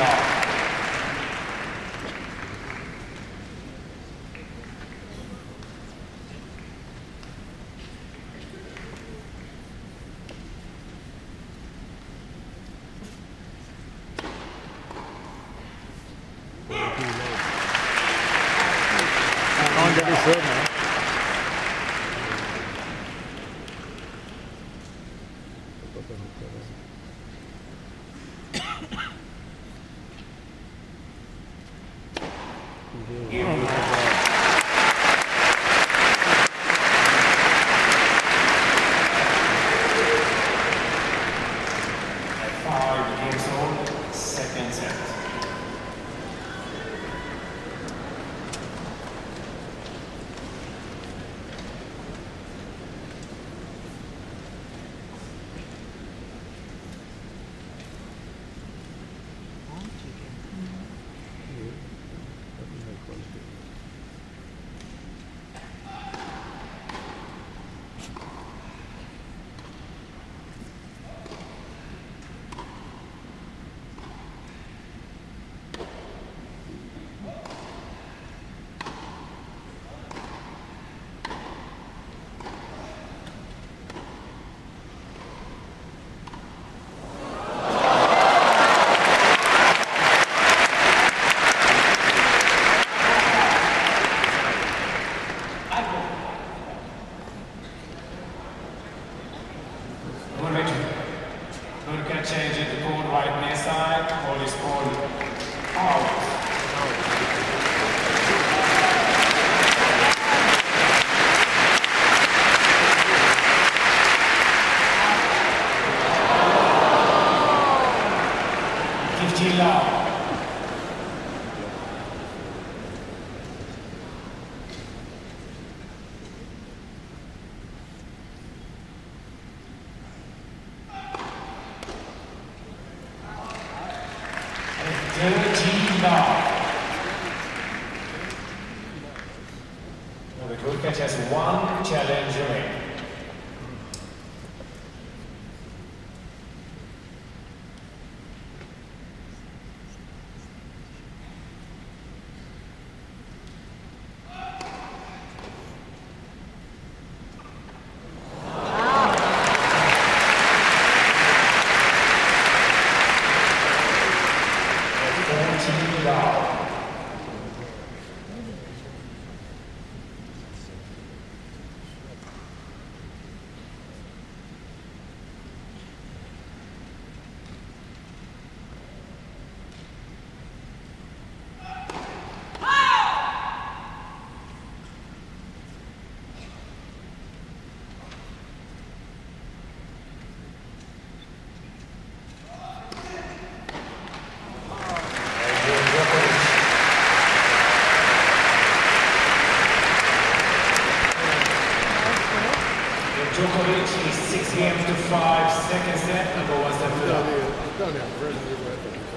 on do. Changing the change it to pull right knee side, or this pull 有一个吉利的 Djokovic is 6 games to 5, second set, number one Don't the...